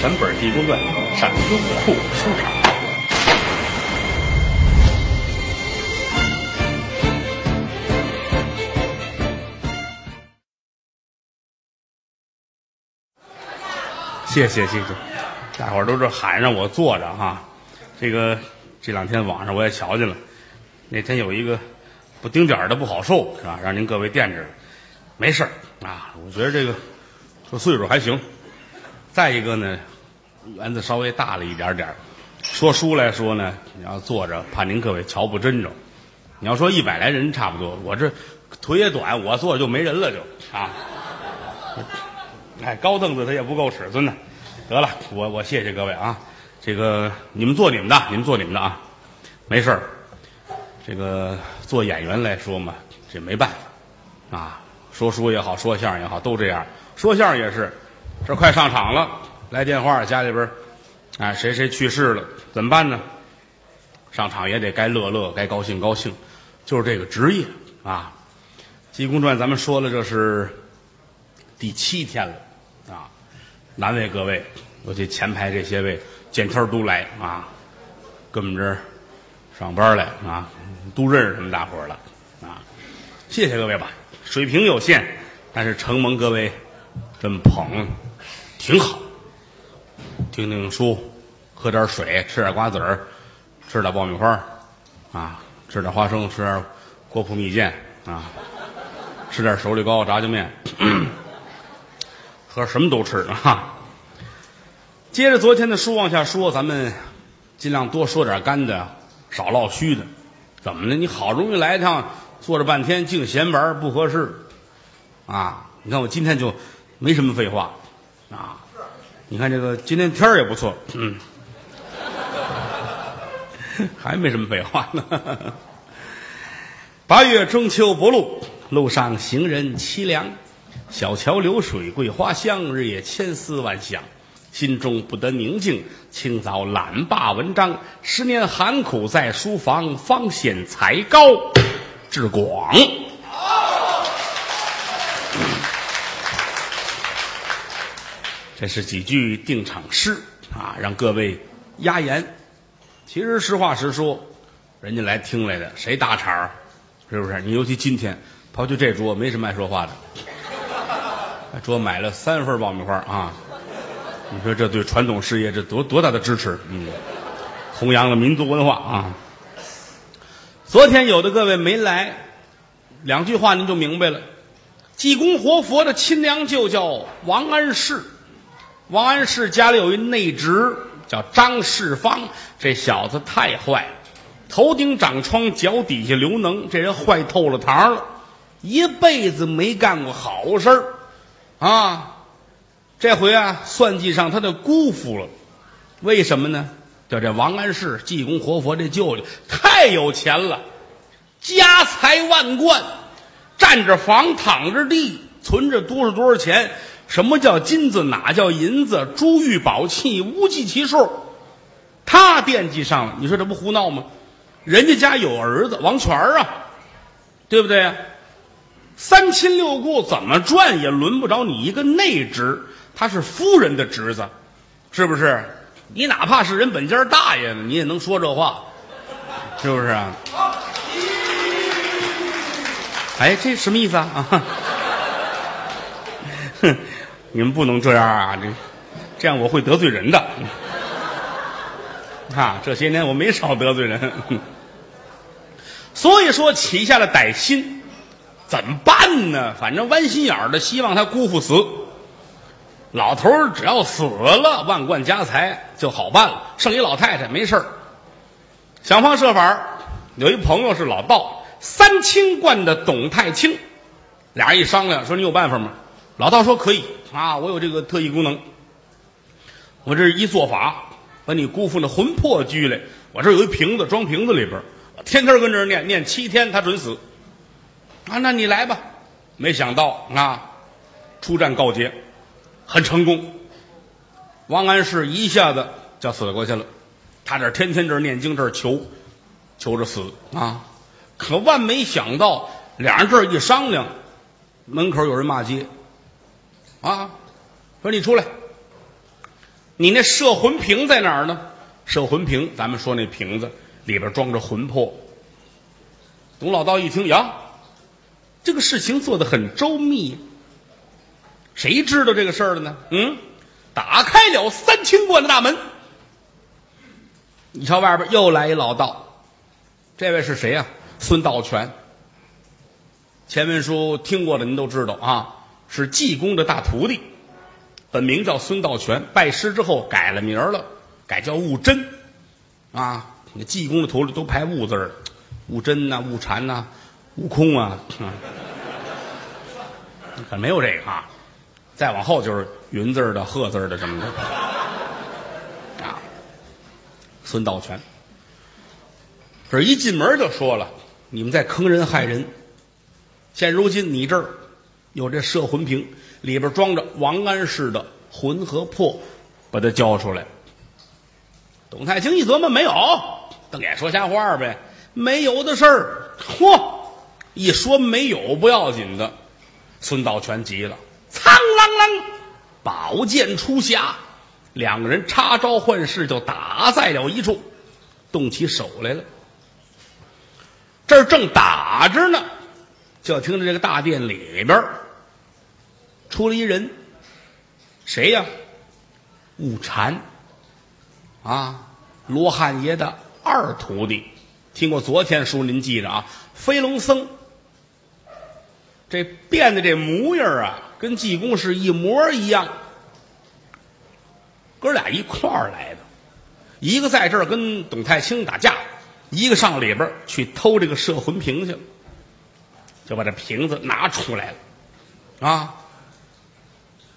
全本《地宫传》上优酷收场。谢谢谢谢，大伙儿都是喊让我坐着哈。这个这两天网上我也瞧见了，那天有一个不丁点儿的不好受是吧？让您各位惦着。没事儿啊，我觉得这个这岁数还行。再一个呢，园子稍微大了一点点说书来说呢，你要坐着，怕您各位瞧不真着。你要说一百来人差不多，我这腿也短，我坐着就没人了就啊。哎，高凳子它也不够尺寸呢。得了，我我谢谢各位啊。这个你们做你们的，你们做你们的啊，没事儿。这个做演员来说嘛，这没办法啊。说书也好，说相声也好，都这样。说相声也是，这快上场了，来电话，家里边，哎，谁谁去世了，怎么办呢？上场也得该乐乐，该高兴高兴，就是这个职业啊。《济公传》咱们说了，这是第七天了啊，难为各位，尤其前排这些位，见天都来啊，跟我们这儿上班来啊，都认识他们大伙儿了啊，谢谢各位吧。水平有限，但是承蒙各位这么捧，挺好。听听书，喝点水，吃点瓜子儿，吃点爆米花啊，吃点花生，吃点果脯蜜饯啊，吃点手里糕、炸酱面，喝什么都吃啊。接着昨天的书往下说，咱们尽量多说点干的，少唠虚的。怎么呢？你好容易来一趟，坐着半天净闲玩不合适啊！你看我今天就没什么废话啊。你看这个今天天儿也不错，嗯，还没什么废话呢。八月中秋不露，路上行人凄凉。小桥流水桂花香，日夜千思万想，心中不得宁静。清早懒罢文章，十年寒苦在书房，方显才高志广。这是几句定场诗啊，让各位压言。其实实话实说，人家来听来的，谁搭茬儿是不是？你尤其今天刨去这桌，没什么爱说话的。桌买了三份爆米花啊！你说这对传统事业这多多大的支持？嗯，弘扬了民族文化啊！昨天有的各位没来，两句话您就明白了。济公活佛的亲娘舅叫王安石，王安石家里有一内侄叫张世芳，这小子太坏了，头顶长疮，脚底下流脓，这人坏透了堂了，一辈子没干过好事儿啊。这回啊，算计上他的姑父了，为什么呢？叫这王安石，济公活佛这舅舅太有钱了，家财万贯，占着房，躺着地，存着多少多少钱？什么叫金子？哪叫银子？珠玉宝器无计其数。他惦记上了，你说这不胡闹吗？人家家有儿子王全啊，对不对？三亲六故怎么转也轮不着你一个内侄。他是夫人的侄子，是不是？你哪怕是人本家大爷呢，你也能说这话，是不是啊？哎，这什么意思啊？啊！哼，你们不能这样啊！这这样我会得罪人的。啊，这些年我没少得罪人，所以说起下了歹心，怎么办呢？反正弯心眼儿的，希望他姑父死。老头儿只要死了，万贯家财就好办了。剩一老太太没事儿，想方设法。有一朋友是老道，三清观的董太清，俩人一商量，说你有办法吗？老道说可以啊，我有这个特异功能。我这一做法，把你姑父那魂魄拘来。我这有一瓶子，装瓶子里边，天天跟这儿念，念七天他准死。啊，那你来吧。没想到啊，出战告捷。很成功，王安石一下子就死过去了。他这天天这念经，这求，求着死啊！可万没想到，俩人这一商量，门口有人骂街，啊，说你出来，你那摄魂瓶在哪儿呢？摄魂瓶，咱们说那瓶子里边装着魂魄。董老道一听呀，这个事情做得很周密，谁知道这个事儿了呢？嗯，打开了三清观的大门，你瞧外边又来一老道，这位是谁呀、孙道全。前文书听过的您都知道啊，是济公的大徒弟。本名叫孙道全，拜师之后改了名儿了，改叫悟真，啊，那济公的徒弟都排悟字儿，悟真呐、悟禅呐、悟空啊，啊可没有这个啊。再往后就是云字儿的、鹤字儿的什么的，啊，孙道全。这一进门就说了：“你们在坑人害人。现如今你这儿有这摄魂瓶，里边装着王安石的魂和魄，把它交出来。”董太清一琢磨，没有，瞪眼说瞎话呗，没有的事儿。嚯，一说没有不要紧的，孙道全急了，苍啷啷，宝剑出匣，两个人插招换式就打在了一处，动起手来了。这儿正打着呢，就听着这个大殿里边出了一人，谁呀？悟禅啊，罗汉爷的二徒弟。听过昨天书，您记着啊，飞龙僧。这变的这模样啊，跟济公是一模一样。哥俩一块儿来的，一个在这儿跟董太清打架，一个上里边去偷这个摄魂瓶去了，就把这瓶子拿出来了，啊，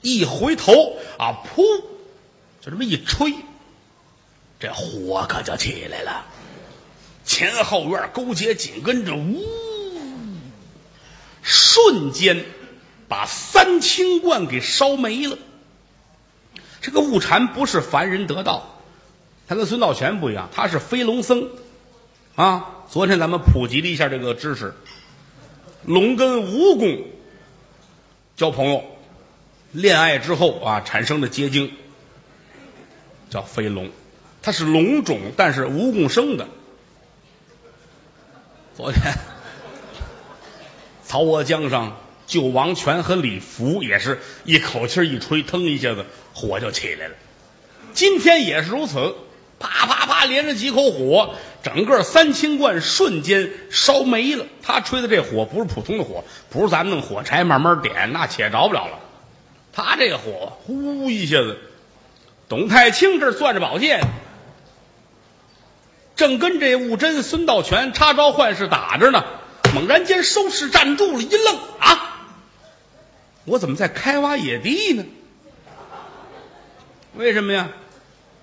一回头啊，噗，就这么一吹，这火可就起来了，前后院勾结紧跟着，呜，瞬间把三清观给烧没了。这个悟禅不是凡人得道，他跟孙道全不一样，他是飞龙僧啊。昨天咱们普及了一下这个知识，龙跟蜈蚣交朋友，恋爱之后啊产生的结晶叫飞龙，它是龙种，但是蜈蚣生的。昨天曹娥江上救王权和李福也是一口气一吹，腾一下子火就起来了。今天也是如此，啪啪啪连着几口火，整个三清观瞬间烧没了。他吹的这火不是普通的火，不是咱们弄火柴慢慢点，那且着不了了。他这个火呼一下子，董太清这攥着宝剑，正跟这悟真、孙道全插招换式打着呢。猛然间收势站住了，一愣啊！我怎么在开挖野地呢？为什么呀？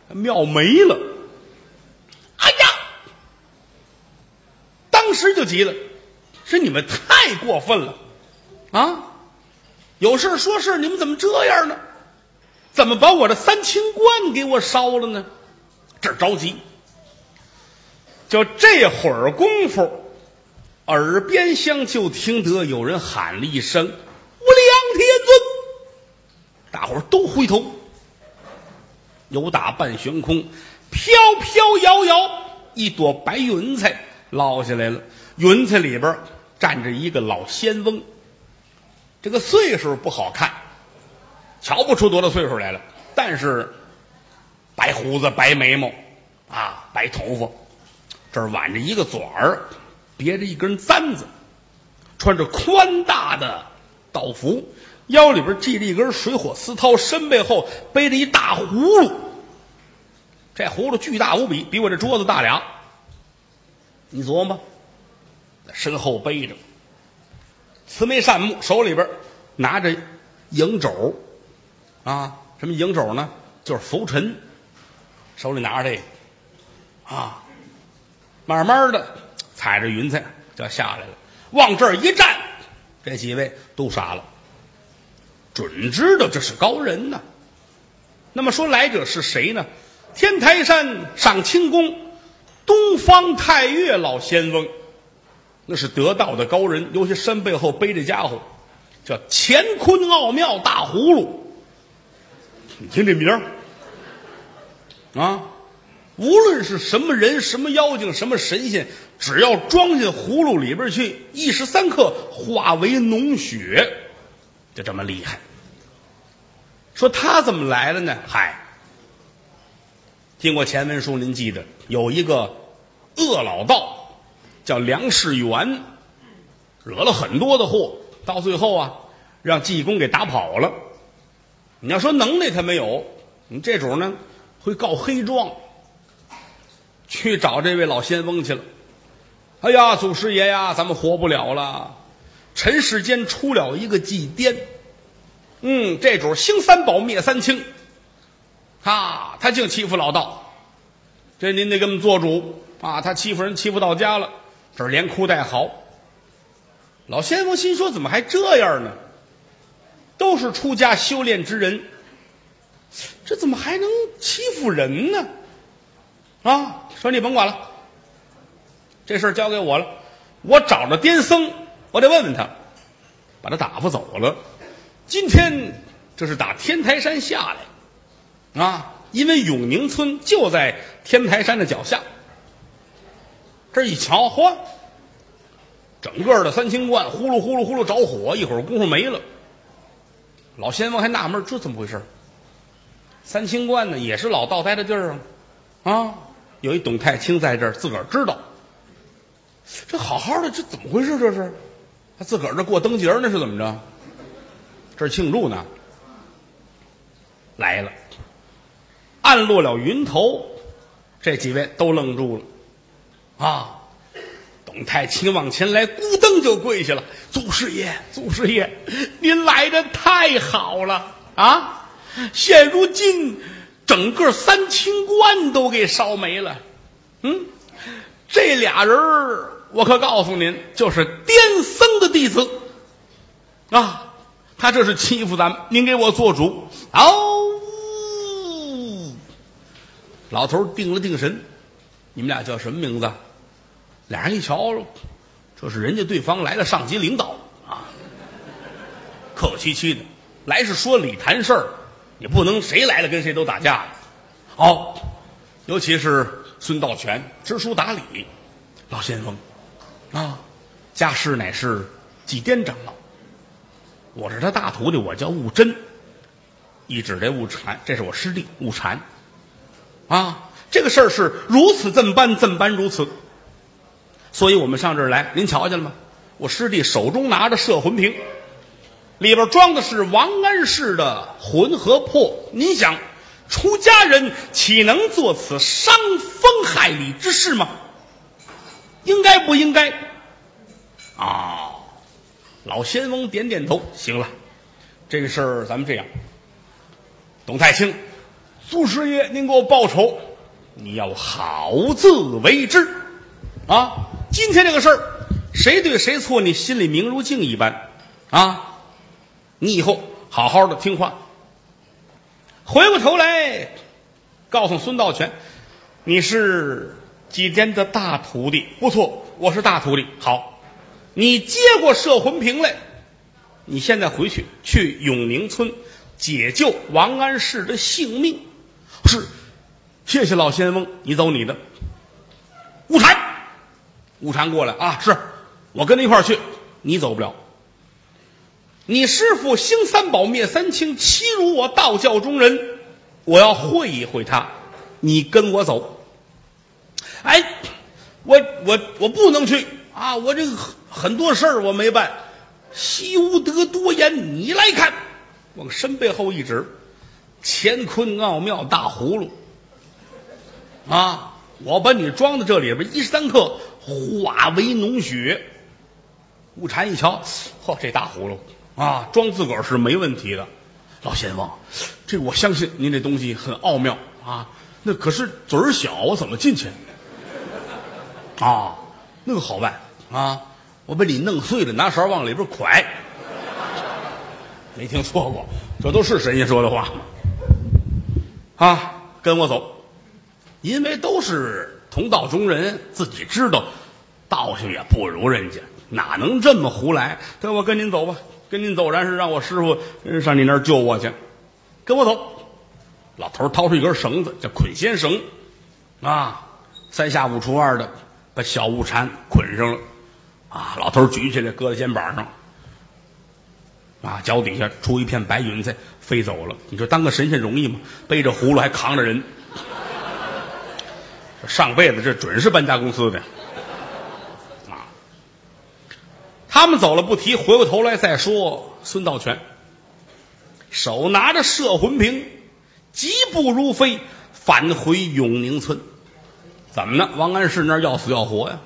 庙没了！哎呀！当时就急了，说你们太过分了啊！有事说事，你们怎么这样呢？怎么把我的三清观给我烧了呢？这着急，就这会儿功夫。耳边厢就听得有人喊了一声：“无量天尊！”大伙儿都回头，有打半悬空，飘飘摇摇，一朵白云彩落下来了。云彩里边站着一个老仙翁，这个岁数不好看，瞧不出多大岁数来了，但是白胡子、白眉毛啊，白头发，这儿挽着一个嘴儿。别着一根簪子，穿着宽大的道服，腰里边系着一根水火丝绦，身背后背着一大葫芦。这葫芦巨大无比，比我这桌子大俩。你琢磨，身后背着慈眉善目，手里边拿着迎肘啊，什么迎肘呢？就是拂尘，手里拿着这个啊，慢慢的。踩着云彩就下来了，往这儿一站，这几位都傻了，准知道这是高人呐。那么说来者是谁呢？天台山上清宫东方太岳老仙翁，那是得道的高人，尤其身背后背这家伙叫乾坤奥妙大葫芦。你听这名儿，啊，无论是什么人、什么妖精、什么神仙，只要装进葫芦里边去，一时三刻化为脓血，就这么厉害。说他怎么来的呢？嗨，听过前文书，您记得有一个恶老道叫梁世元，惹了很多的祸，到最后啊，让济公给打跑了。你要说能耐他没有，你这主呢会告黑状，去找这位老仙翁去了。哎呀，祖师爷呀，咱们活不了了，尘世间出了一个祭颠。嗯，这主兴三宝灭三清，啊，他净欺负老道，这您得给我们做主啊！他欺负人欺负到家了，这连哭带嚎。老仙翁心说：怎么还这样呢？都是出家修炼之人，这怎么还能欺负人呢？啊，说你甭管了，这事儿交给我了，我找着癫僧，我得问问他，把他打发走了。今天这是打天台山下来，啊，因为永宁村就在天台山的脚下。这一瞧，嚯，整个的三清观呼噜呼噜呼噜着火，一会儿功夫没了。老仙翁还纳闷，这怎么回事？三清观呢，也是老道待的地儿啊，啊，有一董太清在这儿，自个儿知道。这好好的，这怎么回事？这是他自个儿这过灯节呢，是怎么着？这庆祝呢，来了，暗落了云头，这几位都愣住了，啊！董太清往前来，咕噔就跪下了：“祖师爷，祖师爷，您来的太好了啊！现如今整个三清观都给烧没了，嗯，这俩人我可告诉您，就是癫僧的弟子啊。”他这是欺负咱们，您给我做主。哦，老头定了定神，你们俩叫什么名字？俩人一瞧，这是人家对方来了上级领导啊，客客气气的来是说理谈事儿，也不能谁来了跟谁都打架。哦，尤其是孙道全知书达理，老先锋啊，家师乃是祭奠长老。我是他大徒弟，我叫悟真。一指这悟禅，这是我师弟悟禅。啊，这个事儿是如此这么般，这么般如此。所以我们上这儿来，您瞧见了吗？我师弟手中拿着摄魂瓶，里边装的是王安石的魂和魄。您想，出家人岂能做此伤风害理之事吗？应该不应该？啊。老仙翁点点头，行了，这个事儿咱们这样。董太清，祖师爷，您给我报仇，你要好自为之啊！今天这个事儿，谁对谁错，你心里明如镜一般啊！你以后好好的听话。回过头来，告诉孙道全，你是几天的大徒弟，不错，我是大徒弟，好。你接过摄魂瓶来，你现在回去去永宁村解救王安石的性命。是，谢谢老仙翁，你走你的。悟禅，悟禅过来啊！是我跟他一块儿去，你走不了。你师傅兴三宝灭三清，欺辱我道教中人，我要会一会他。你跟我走。哎，我我我不能去啊！我这个。很多事儿我没办，惜无得多言。你来看，往身背后一指，乾坤奥妙大葫芦啊！我把你装在这里边，一时三刻化为脓血。悟禅一瞧，嚯，这大葫芦啊，装自个儿是没问题的。老仙翁，这我相信您这东西很奥妙啊。那可是嘴儿小，我怎么进去？啊，那个好办啊。我把你弄碎了，拿勺往里边蒯。没听说过，这都是神仙说的话。啊，跟我走，因为都是同道中人，自己知道道行也不如人家，哪能这么胡来？跟我跟您走吧，跟您走，然是让我师傅上你那儿救我去。跟我走，老头掏出一根绳子，叫捆仙绳，啊，三下五除二的把小雾蝉捆上了，啊，老头举起来搁在肩膀上，啊，脚底下出一片白云彩飞走了。你说当个神仙容易吗？背着葫芦还扛着人，上辈子这准是搬家公司的，啊，他们走了不提，回过头来再说孙道全。手拿着摄魂瓶，疾步如飞，返回永宁村。怎么呢？王安石那儿要死要活呀？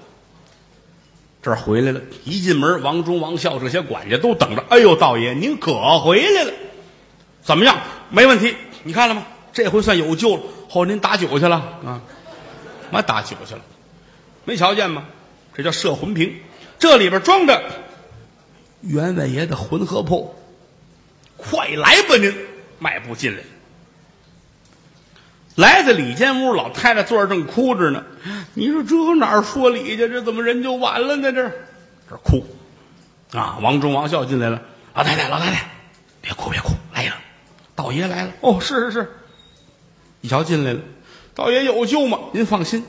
这儿回来了，一进门，王忠、王孝这些管家都等着。哎呦，道爷，您可回来了？怎么样？没问题。你看了吗？这回算有救了。后您打酒去了啊？妈打酒去了？没瞧见吗？这叫摄魂瓶，这里边装着员外爷的魂和魄。快来吧，您迈步进来，来在里间屋，老太太坐着正哭着呢。你说这哪说理去？这怎么人就完了呢？这这哭啊！王忠、王孝进来了。老太太，老太太，别哭，别哭，来了，道爷来了。哦，是是是，一瞧进来了，道爷有救吗？您放心。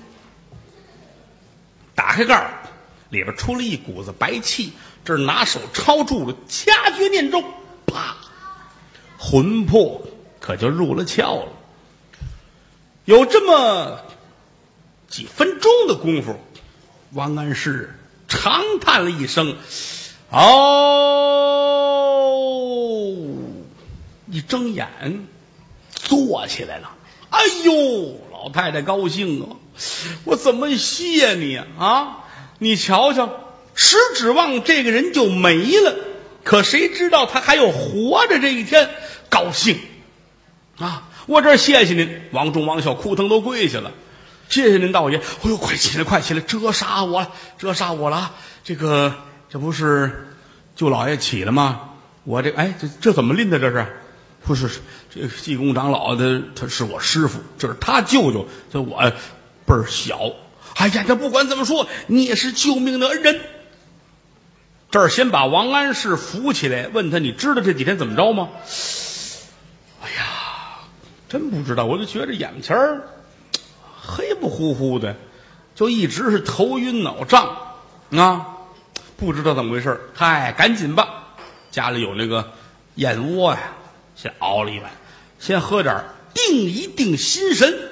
打开盖儿，里边出了一股子白气，这拿手抄住了，掐诀念咒，啪。魂魄可就入了窍了。有这么几分钟的功夫，王安石长叹了一声：“哦！”一睁眼，坐起来了。哎呦，老太太高兴啊！我怎么谢你啊？你瞧瞧，只指望这个人就没了，可谁知道他还有活着这一天。高兴，啊！我这谢谢您，王忠、王孝哭疼都跪下了，谢谢您道爷。哎呦，快起来，快起来！折杀我了，折杀我了！这个这不是舅老爷起了吗？我这哎，这这怎么拎的？这是不是这济公长老的？他是我师傅，这是他舅舅，这我辈儿小。哎呀，这不管怎么说，你也是救命的恩人。这儿先把王安石扶起来，问他：“你知道这几天怎么着吗？”哎呀真不知道，我就觉着眼前儿黑不乎乎的，就一直是头晕脑胀啊，不知道怎么回事嗨，赶紧吧，家里有那个燕窝呀，先熬了一碗，先喝点定一定心神。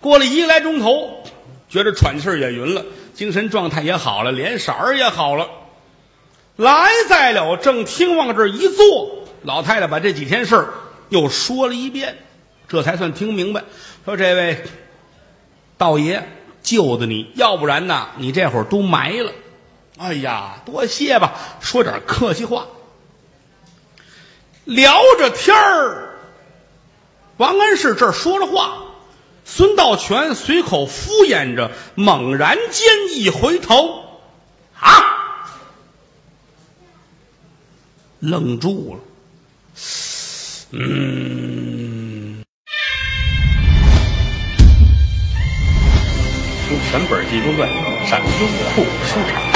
过了一个来钟头，觉着喘气也匀了，精神状态也好了，脸色儿也好了。来在了正厅往这一坐，老太太把这几天事儿。又说了一遍，这才算听明白。说这位道爷救的你，要不然呢，你这会儿都埋了。哎呀，多谢吧，说点客气话。聊着天儿，王安石这儿说了话，孙道全随口敷衍着，猛然间一回头，啊，愣住了。嗯，从全本《济公传》上优酷书场。